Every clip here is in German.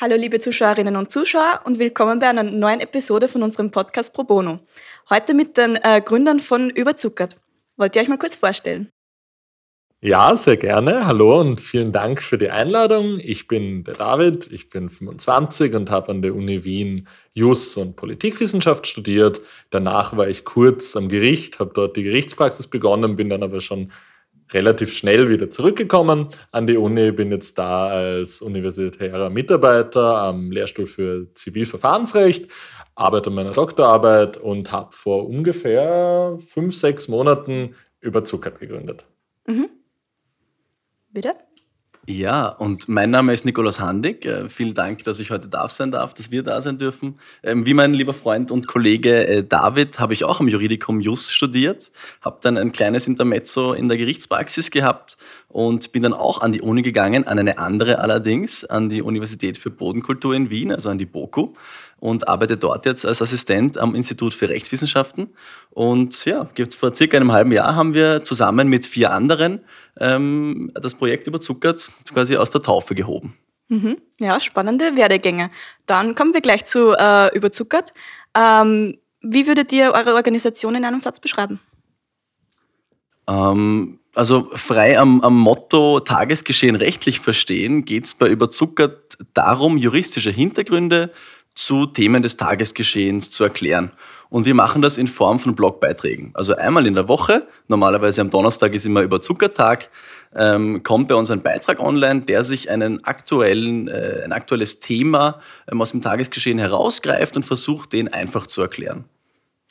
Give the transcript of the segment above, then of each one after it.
Hallo liebe Zuschauerinnen und Zuschauer und willkommen bei einer neuen Episode von unserem Podcast Pro Bono. Heute mit den äh, Gründern von Überzuckert. Wollt ihr euch mal kurz vorstellen? Ja, sehr gerne. Hallo und vielen Dank für die Einladung. Ich bin der David, ich bin 25 und habe an der Uni Wien Jus und Politikwissenschaft studiert. Danach war ich kurz am Gericht, habe dort die Gerichtspraxis begonnen, bin dann aber schon relativ schnell wieder zurückgekommen an die Uni, bin jetzt da als universitärer Mitarbeiter am Lehrstuhl für Zivilverfahrensrecht, arbeite an meiner Doktorarbeit und habe vor ungefähr fünf, sechs Monaten Überzuckert gegründet. Mhm. Bitte? Ja, und mein Name ist Nikolaus Handig. Äh, vielen Dank, dass ich heute da sein darf, dass wir da sein dürfen. Ähm, wie mein lieber Freund und Kollege äh, David habe ich auch am Juridikum Jus studiert, habe dann ein kleines Intermezzo in der Gerichtspraxis gehabt und bin dann auch an die Uni gegangen, an eine andere allerdings, an die Universität für Bodenkultur in Wien, also an die BOKU und arbeite dort jetzt als Assistent am Institut für Rechtswissenschaften. Und ja, vor circa einem halben Jahr haben wir zusammen mit vier anderen ähm, das Projekt überzuckert quasi aus der Taufe gehoben. Mhm. Ja, spannende Werdegänge. Dann kommen wir gleich zu äh, überzuckert. Ähm, wie würdet ihr eure Organisation in einem Satz beschreiben? Ähm, also frei am, am, Motto Tagesgeschehen rechtlich verstehen geht es bei Überzuckert darum, juristische Hintergründe zu Themen des Tagesgeschehens zu erklären. Und wir machen das in Form von Blogbeiträgen. Also einmal in der Woche, normalerweise am Donnerstag ist immer Überzuckertag, ähm, kommt bei uns ein Beitrag online, der sich einen aktuellen, äh, ein aktuelles Thema ähm, aus dem Tagesgeschehen herausgreift und versucht, den einfach zu erklären.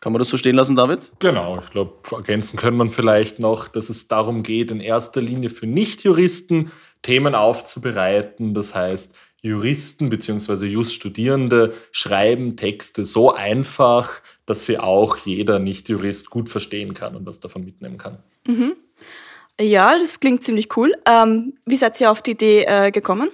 Kann man das so stehen lassen, David? Genau, ich glaube, ergänzen können man vielleicht noch, dass es darum geht, in erster Linie für Nichtjuristen Themen aufzubereiten. Das heißt, Juristen bzw. Just-Studierende schreiben Texte so einfach, dass sie auch jeder Nicht-Jurist gut verstehen kann und was davon mitnehmen kann. Mhm. Ja, das klingt ziemlich cool. Ähm, wie seid ihr auf die Idee äh, gekommen?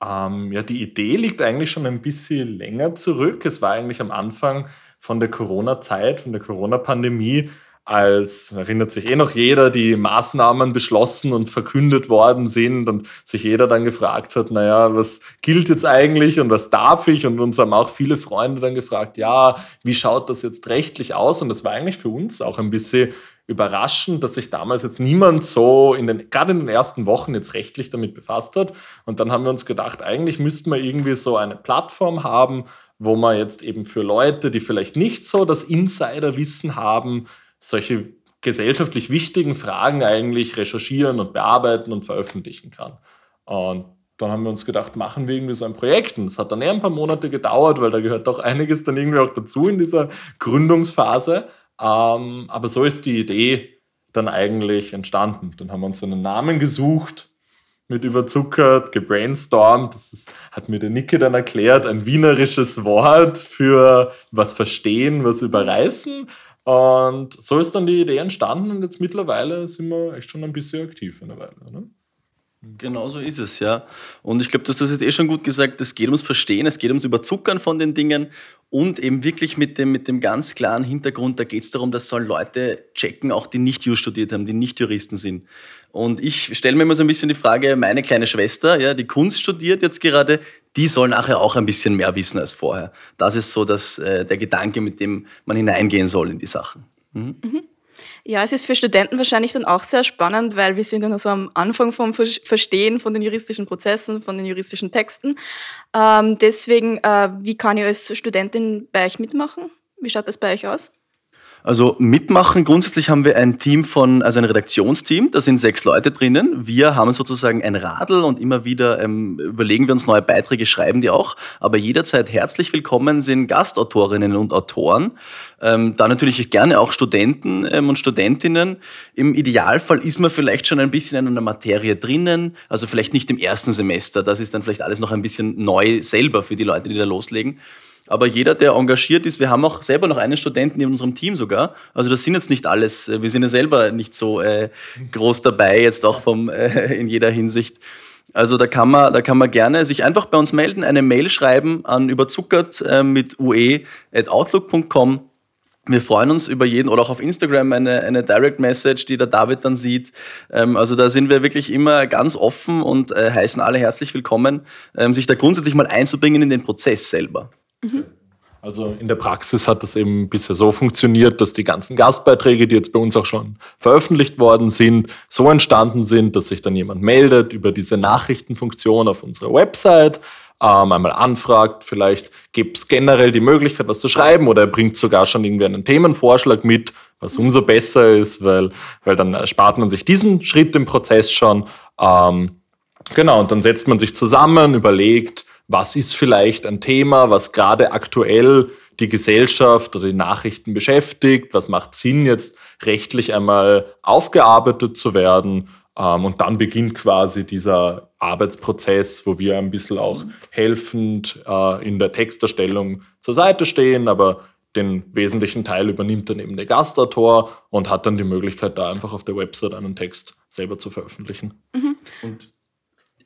Ähm, ja, die Idee liegt eigentlich schon ein bisschen länger zurück. Es war eigentlich am Anfang von der Corona-Zeit, von der Corona-Pandemie, als erinnert sich eh noch jeder, die Maßnahmen beschlossen und verkündet worden sind und sich jeder dann gefragt hat, naja, was gilt jetzt eigentlich und was darf ich? Und uns haben auch viele Freunde dann gefragt, ja, wie schaut das jetzt rechtlich aus? Und das war eigentlich für uns auch ein bisschen überraschend, dass sich damals jetzt niemand so in den, gerade in den ersten Wochen jetzt rechtlich damit befasst hat. Und dann haben wir uns gedacht, eigentlich müssten wir irgendwie so eine Plattform haben, wo man jetzt eben für Leute, die vielleicht nicht so das Insiderwissen haben, solche gesellschaftlich wichtigen Fragen eigentlich recherchieren und bearbeiten und veröffentlichen kann. Und dann haben wir uns gedacht, machen wir irgendwie so ein Projekt. Und es hat dann eher ein paar Monate gedauert, weil da gehört doch einiges dann irgendwie auch dazu in dieser Gründungsphase. Ähm, aber so ist die Idee dann eigentlich entstanden. Dann haben wir uns einen Namen gesucht, mit überzuckert, gebrainstormt. Das ist, hat mir der Nicke dann erklärt, ein wienerisches Wort für was verstehen, was überreißen. Und so ist dann die Idee entstanden und jetzt mittlerweile sind wir echt schon ein bisschen aktiv in der Weile. Ne? Genau so ist es, ja. Und ich glaube, du hast das jetzt eh schon gut gesagt, es geht ums Verstehen, es geht ums Überzuckern von den Dingen und eben wirklich mit dem, mit dem ganz klaren Hintergrund, da geht es darum, dass sollen Leute checken, auch die nicht Jus studiert haben, die nicht Juristen sind. Und ich stelle mir immer so ein bisschen die Frage, meine kleine Schwester, ja, die Kunst studiert jetzt gerade, die soll nachher auch ein bisschen mehr wissen als vorher. Das ist so dass, äh, der Gedanke, mit dem man hineingehen soll in die Sachen. Mhm. Mhm. Ja, es ist für Studenten wahrscheinlich dann auch sehr spannend, weil wir sind ja noch so am Anfang vom Verstehen von den juristischen Prozessen, von den juristischen Texten. Ähm, deswegen, äh, wie kann ich als Studentin bei euch mitmachen? Wie schaut das bei euch aus? Also mitmachen, grundsätzlich haben wir ein Team von, also ein Redaktionsteam, da sind sechs Leute drinnen. Wir haben sozusagen ein Radl und immer wieder ähm, überlegen wir uns neue Beiträge, schreiben die auch. Aber jederzeit herzlich willkommen sind Gastautorinnen und Autoren. Ähm, da natürlich gerne auch Studenten ähm, und Studentinnen. Im Idealfall ist man vielleicht schon ein bisschen in einer Materie drinnen, also vielleicht nicht im ersten Semester. Das ist dann vielleicht alles noch ein bisschen neu selber für die Leute, die da loslegen. Aber jeder, der engagiert ist, wir haben auch selber noch einen Studenten in unserem Team sogar. Also das sind jetzt nicht alles, äh, wir sind ja selber nicht so äh, groß dabei, jetzt auch vom, äh, in jeder Hinsicht. Also da kann, man, da kann man gerne sich einfach bei uns melden, eine Mail schreiben an überzuckert äh, mit ue.outlook.com wir freuen uns über jeden oder auch auf Instagram eine, eine Direct Message, die der David dann sieht. Ähm, also da sind wir wirklich immer ganz offen und äh, heißen alle herzlich willkommen, ähm, sich da grundsätzlich mal einzubringen in den Prozess selber. Mhm. Also in der Praxis hat das eben bisher so funktioniert, dass die ganzen Gastbeiträge, die jetzt bei uns auch schon veröffentlicht worden sind, so entstanden sind, dass sich dann jemand meldet über diese Nachrichtenfunktion auf unserer Website ähm, einmal anfragt, vielleicht gibt es generell die Möglichkeit, was zu schreiben oder er bringt sogar schon irgendwie einen Themenvorschlag mit, was umso besser ist, weil, weil dann erspart man sich diesen Schritt im Prozess schon. Ähm, genau, und dann setzt man sich zusammen, überlegt, was ist vielleicht ein Thema, was gerade aktuell die Gesellschaft oder die Nachrichten beschäftigt, was macht Sinn jetzt rechtlich einmal aufgearbeitet zu werden ähm, und dann beginnt quasi dieser Arbeitsprozess, wo wir ein bisschen auch helfend äh, in der Texterstellung zur Seite stehen, aber den wesentlichen Teil übernimmt dann eben der Gastautor und hat dann die Möglichkeit, da einfach auf der Website einen Text selber zu veröffentlichen. Mhm. Und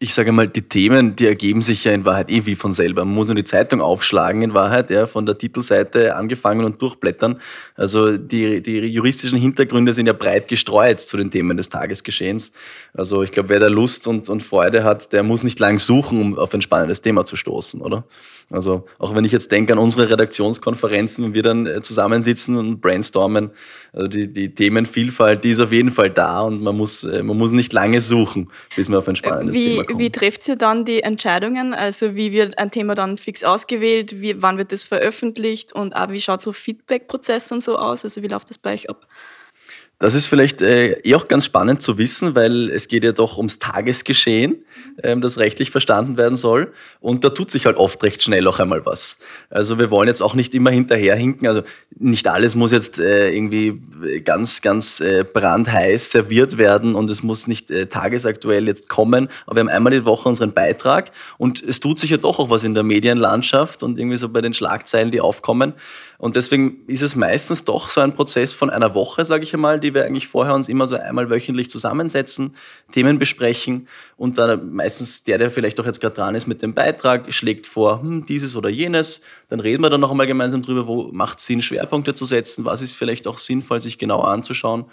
ich sage mal, die Themen, die ergeben sich ja in Wahrheit eh wie von selber. Man muss nur die Zeitung aufschlagen in Wahrheit, ja, von der Titelseite angefangen und durchblättern. Also die, die juristischen Hintergründe sind ja breit gestreut zu den Themen des Tagesgeschehens. Also ich glaube, wer da Lust und, und Freude hat, der muss nicht lang suchen, um auf ein spannendes Thema zu stoßen, oder? Also auch wenn ich jetzt denke an unsere Redaktionskonferenzen, wenn wir dann äh, zusammensitzen und brainstormen, also die, die Themenvielfalt, die ist auf jeden Fall da und man muss, äh, man muss nicht lange suchen, bis man auf ein spannendes wie, Thema kommt. Wie trifft ihr dann die Entscheidungen? Also wie wird ein Thema dann fix ausgewählt? Wie, wann wird das veröffentlicht? Und auch wie schaut so Feedback-Prozess und so aus? Also wie läuft das bei euch ab? Das ist vielleicht äh, eh auch ganz spannend zu wissen, weil es geht ja doch ums Tagesgeschehen, ähm, das rechtlich verstanden werden soll. Und da tut sich halt oft recht schnell auch einmal was. Also wir wollen jetzt auch nicht immer hinterherhinken. Also nicht alles muss jetzt äh, irgendwie ganz, ganz äh, brandheiß serviert werden und es muss nicht äh, tagesaktuell jetzt kommen. Aber wir haben einmal die Woche unseren Beitrag und es tut sich ja doch auch was in der Medienlandschaft und irgendwie so bei den Schlagzeilen, die aufkommen. Und deswegen ist es meistens doch so ein Prozess von einer Woche, sage ich einmal, die wir eigentlich vorher uns immer so einmal wöchentlich zusammensetzen, Themen besprechen und dann meistens der, der vielleicht auch jetzt gerade dran ist mit dem Beitrag, schlägt vor, hm, dieses oder jenes. Dann reden wir dann noch einmal gemeinsam drüber, wo macht es Sinn, Schwerpunkte zu setzen, was ist vielleicht auch sinnvoll, sich genauer anzuschauen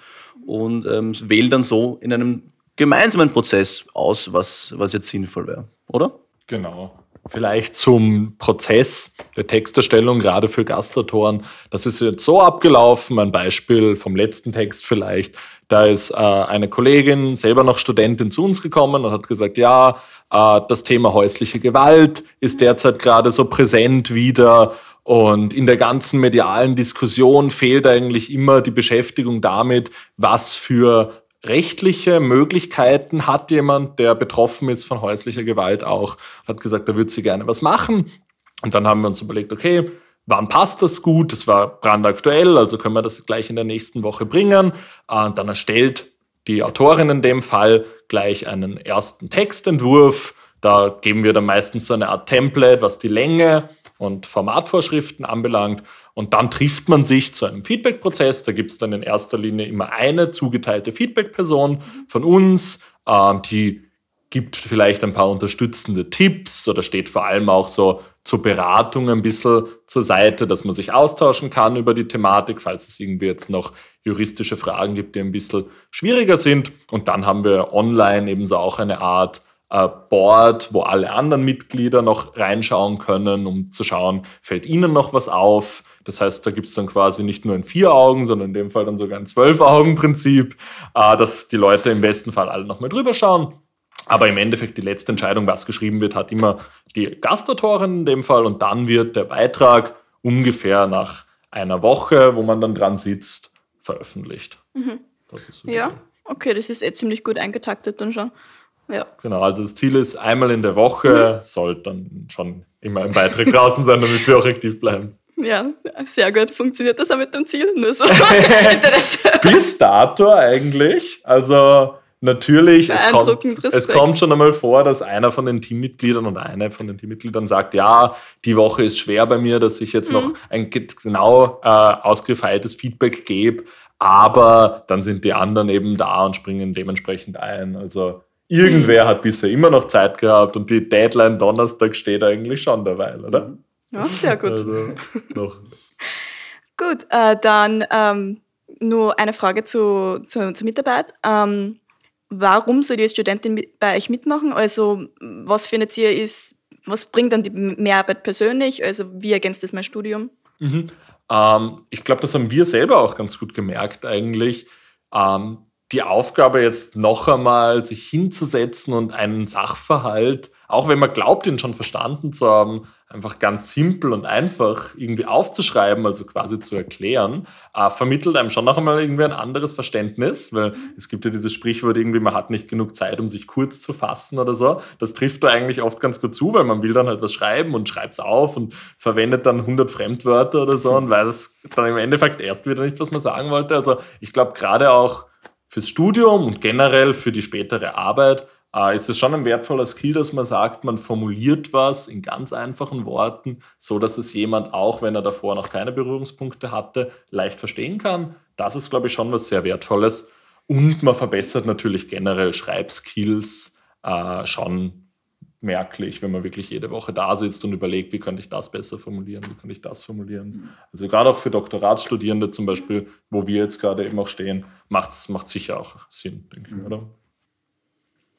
und ähm, wählen dann so in einem gemeinsamen Prozess aus, was, was jetzt sinnvoll wäre, oder? Genau. Vielleicht zum Prozess der Texterstellung, gerade für Gastautoren. Das ist jetzt so abgelaufen. Ein Beispiel vom letzten Text vielleicht. Da ist äh, eine Kollegin, selber noch Studentin, zu uns gekommen und hat gesagt, ja, äh, das Thema häusliche Gewalt ist derzeit gerade so präsent wieder. Und in der ganzen medialen Diskussion fehlt eigentlich immer die Beschäftigung damit, was für rechtliche Möglichkeiten hat jemand, der betroffen ist von häuslicher Gewalt auch, hat gesagt, er würde sie gerne was machen. Und dann haben wir uns überlegt, okay, wann passt das gut? Das war brandaktuell, also können wir das gleich in der nächsten Woche bringen. Und dann erstellt die Autorin in dem Fall gleich einen ersten Textentwurf. Da geben wir dann meistens so eine Art Template, was die Länge und Formatvorschriften anbelangt. Und dann trifft man sich zu einem Feedback-Prozess. Da gibt es dann in erster Linie immer eine zugeteilte Feedback-Person von uns, äh, die gibt vielleicht ein paar unterstützende Tipps oder steht vor allem auch so zur Beratung ein bisschen zur Seite, dass man sich austauschen kann über die Thematik, falls es irgendwie jetzt noch juristische Fragen gibt, die ein bisschen schwieriger sind. Und dann haben wir online ebenso auch eine Art äh, Board, wo alle anderen Mitglieder noch reinschauen können, um zu schauen, fällt ihnen noch was auf, das heißt, da gibt es dann quasi nicht nur ein Vier-Augen, sondern in dem Fall dann sogar ein Zwölf-Augen-Prinzip, äh, dass die Leute im besten Fall alle nochmal drüber schauen. Aber im Endeffekt die letzte Entscheidung, was geschrieben wird, hat immer die Gastautorin in dem Fall und dann wird der Beitrag ungefähr nach einer Woche, wo man dann dran sitzt, veröffentlicht. Mhm. So ja, okay, das ist eh ziemlich gut eingetaktet dann schon. Ja. Genau, also das Ziel ist, einmal in der Woche mhm. sollte dann schon immer ein Beitrag draußen sein, damit wir auch aktiv bleiben. Ja, sehr gut. Funktioniert das auch mit dem Ziel? Nur so Interesse. Bis dato eigentlich. Also natürlich, es kommt, es kommt schon einmal vor, dass einer von den Teammitgliedern und eine von den Teammitgliedern sagt, ja, die Woche ist schwer bei mir, dass ich jetzt mhm. noch ein genau äh, ausgefeiltes Feedback gebe. Aber dann sind die anderen eben da und springen dementsprechend ein. Also irgendwer mhm. hat bisher immer noch Zeit gehabt und die Deadline Donnerstag steht eigentlich schon dabei, oder? Ja, sehr gut. Also. Gut, äh, dann ähm, nur eine Frage zu, zu, zur Mitarbeit. Ähm, warum soll die Studentin bei euch mitmachen? Also, was findet ihr ist, was bringt dann die Mehrarbeit persönlich? Also, wie ergänzt das mein Studium? Mhm. Ähm, ich glaube, das haben wir selber auch ganz gut gemerkt eigentlich. Ähm, die Aufgabe jetzt noch einmal sich hinzusetzen und einen Sachverhalt, auch wenn man glaubt, ihn schon verstanden zu haben, einfach ganz simpel und einfach irgendwie aufzuschreiben, also quasi zu erklären, äh, vermittelt einem schon noch einmal irgendwie ein anderes Verständnis, weil es gibt ja dieses Sprichwort irgendwie, man hat nicht genug Zeit, um sich kurz zu fassen oder so. Das trifft da eigentlich oft ganz gut zu, weil man will dann halt was schreiben und schreibt es auf und verwendet dann 100 Fremdwörter oder so und weiß dann im Endeffekt erst wieder nicht, was man sagen wollte. Also ich glaube gerade auch fürs Studium und generell für die spätere Arbeit äh, ist es schon ein wertvoller Skill, dass man sagt, man formuliert was in ganz einfachen Worten, so dass es jemand auch, wenn er davor noch keine Berührungspunkte hatte, leicht verstehen kann. Das ist, glaube ich, schon was sehr Wertvolles. Und man verbessert natürlich generell Schreibskills äh, schon merklich, wenn man wirklich jede Woche da sitzt und überlegt, wie könnte ich das besser formulieren, wie könnte ich das formulieren. Also gerade auch für Doktoratsstudierende zum Beispiel, wo wir jetzt gerade eben auch stehen, macht es sicher auch Sinn, denke ich, oder?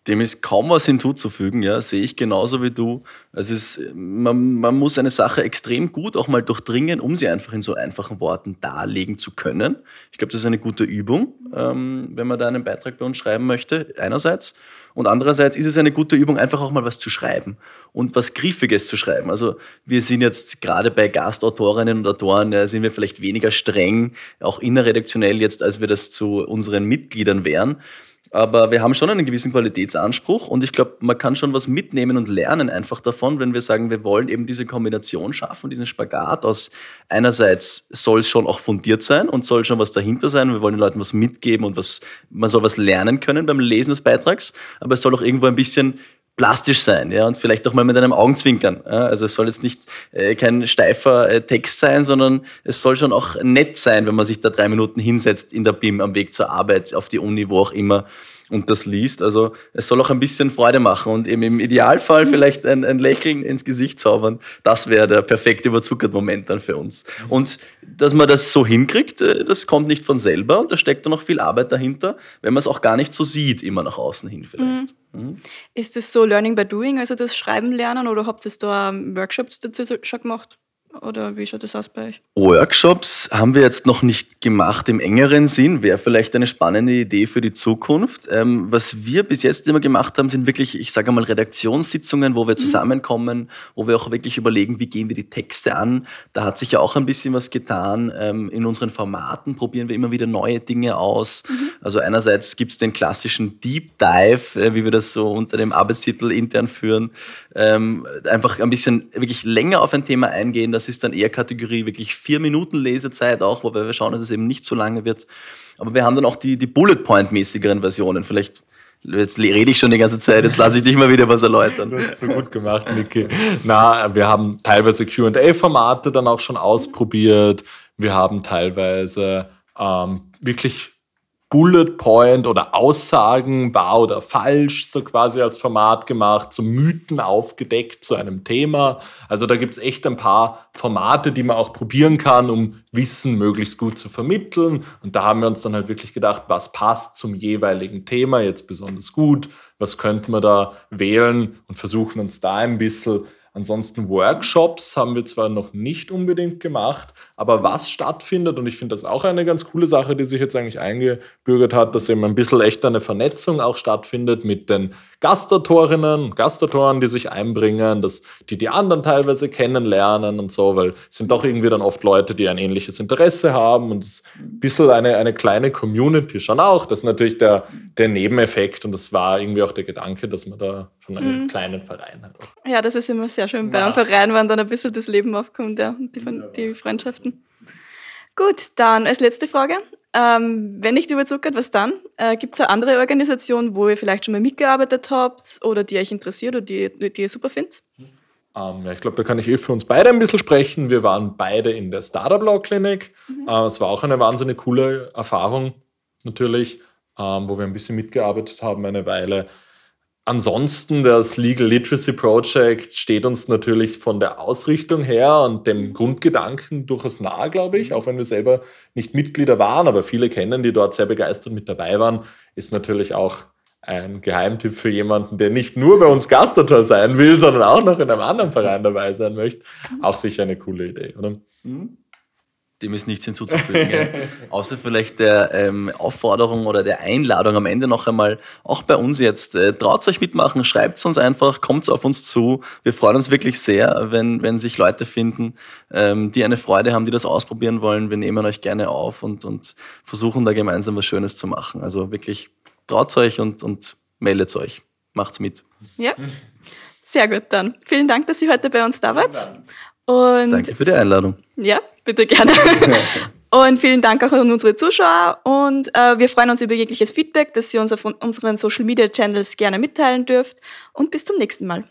Dem ist kaum was hinzuzufügen, ja, sehe ich genauso wie du. Es ist, man, man muss eine Sache extrem gut auch mal durchdringen, um sie einfach in so einfachen Worten darlegen zu können. Ich glaube, das ist eine gute Übung, ähm, wenn man da einen Beitrag bei uns schreiben möchte, einerseits. Und andererseits ist es eine gute Übung, einfach auch mal was zu schreiben und was Griffiges zu schreiben. Also wir sind jetzt gerade bei Gastautorinnen und Autoren, ja, sind wir vielleicht weniger streng, auch innerredaktionell jetzt, als wir das zu unseren Mitgliedern wären. Aber wir haben schon einen gewissen Qualitätsanspruch und ich glaube, man kann schon was mitnehmen und lernen einfach davon, wenn wir sagen, wir wollen eben diese Kombination schaffen, diesen Spagat aus einerseits soll es schon auch fundiert sein und soll schon was dahinter sein. Wir wollen den Leuten was mitgeben und was, man soll was lernen können beim Lesen des Beitrags, aber es soll auch irgendwo ein bisschen plastisch sein, ja, und vielleicht auch mal mit einem Augenzwinkern. Ja? Also es soll jetzt nicht äh, kein steifer äh, Text sein, sondern es soll schon auch nett sein, wenn man sich da drei Minuten hinsetzt in der BIM am Weg zur Arbeit, auf die Uni, wo auch immer und das liest. Also es soll auch ein bisschen Freude machen und eben im Idealfall mhm. vielleicht ein, ein Lächeln ins Gesicht zaubern. Das wäre der perfekte überzuckerte Moment dann für uns. Mhm. Und dass man das so hinkriegt, äh, das kommt nicht von selber und da steckt dann noch viel Arbeit dahinter, wenn man es auch gar nicht so sieht, immer nach außen hin vielleicht. Mhm. mhm. Ist es so Learning by Doing, also das Schreiben lernen oder habt ihr da Workshops dazu schon gemacht? Oder wie schaut das aus bei euch? Workshops haben wir jetzt noch nicht gemacht im engeren Sinn, wäre vielleicht eine spannende Idee für die Zukunft. Ähm, was wir bis jetzt immer gemacht haben, sind wirklich, ich sage mal, Redaktionssitzungen, wo wir mhm. zusammenkommen, wo wir auch wirklich überlegen, wie gehen wir die Texte an. Da hat sich ja auch ein bisschen was getan. Ähm, in unseren Formaten probieren wir immer wieder neue Dinge aus. Mhm. Also einerseits gibt es den klassischen Deep Dive, äh, wie wir das so unter dem Arbeitstitel intern führen. Ähm, einfach ein bisschen wirklich länger auf ein Thema eingehen, das ist dann eher Kategorie wirklich vier Minuten Lesezeit auch, wobei wir schauen, dass es eben nicht zu lange wird. Aber wir haben dann auch die, die Bullet Point-mäßigeren Versionen. Vielleicht Jetzt rede ich schon die ganze Zeit, jetzt lasse ich dich mal wieder was erläutern. Du hast so gut gemacht, Niki. Na, wir haben teilweise QA-Formate dann auch schon ausprobiert. Wir haben teilweise ähm, wirklich Bullet Point oder Aussagen wahr oder falsch so quasi als Format gemacht, so Mythen aufgedeckt zu einem Thema. Also da gibt es echt ein paar Formate, die man auch probieren kann, um Wissen möglichst gut zu vermitteln. Und da haben wir uns dann halt wirklich gedacht, was passt zum jeweiligen Thema jetzt besonders gut, was könnte man da wählen und versuchen uns da ein bisschen Ansonsten Workshops haben wir zwar noch nicht unbedingt gemacht, aber was stattfindet, und ich finde das auch eine ganz coole Sache, die sich jetzt eigentlich eingebürgert hat, dass eben ein bisschen echt eine Vernetzung auch stattfindet mit den Gastautorinnen und Gastautoren, die sich einbringen, dass die die anderen teilweise kennenlernen und so, weil es sind doch irgendwie dann oft Leute, die ein ähnliches Interesse haben und es ist ein bisschen eine, eine kleine Community schon auch. Das ist natürlich der, der Nebeneffekt und das war irgendwie auch der Gedanke, dass man da schon einen mhm. kleinen Verein hat. Auch. Ja, das ist immer sehr schön bei ja. einem Verein, wenn dann ein bisschen das Leben aufkommt, ja, die, die Freundschaften. Gut, dann als letzte Frage. Ähm, wenn nicht überzuckert, was dann? Äh, Gibt es eine andere Organisation, wo ihr vielleicht schon mal mitgearbeitet habt oder die euch interessiert oder die, die ihr super findet? Ähm, ja, ich glaube, da kann ich eh für uns beide ein bisschen sprechen. Wir waren beide in der Startup Law Clinic. Mhm. Äh, es war auch eine wahnsinnig coole Erfahrung, natürlich, ähm, wo wir ein bisschen mitgearbeitet haben, eine Weile. Ansonsten, das Legal Literacy Project steht uns natürlich von der Ausrichtung her und dem Grundgedanken durchaus nahe, glaube ich, auch wenn wir selber nicht Mitglieder waren, aber viele kennen, die dort sehr begeistert mit dabei waren, ist natürlich auch ein Geheimtipp für jemanden, der nicht nur bei uns Gastautor sein will, sondern auch noch in einem anderen Verein dabei sein möchte. Auch sicher eine coole Idee, oder? Mhm. Dem ist nichts hinzuzufügen. ja. Außer vielleicht der ähm, Aufforderung oder der Einladung am Ende noch einmal, auch bei uns jetzt, äh, traut euch mitmachen, schreibt es uns einfach, kommt auf uns zu. Wir freuen uns wirklich sehr, wenn, wenn sich Leute finden, ähm, die eine Freude haben, die das ausprobieren wollen. Wir nehmen euch gerne auf und, und versuchen da gemeinsam was Schönes zu machen. Also wirklich traut euch und, und meldet euch. Macht's mit. Ja, sehr gut dann. Vielen Dank, dass ihr heute bei uns da wart. Und Danke für die Einladung. Ja, bitte gerne. Und vielen Dank auch an unsere Zuschauer und äh, wir freuen uns über jegliches Feedback, das ihr uns auf unseren Social Media Channels gerne mitteilen dürft. Und bis zum nächsten Mal.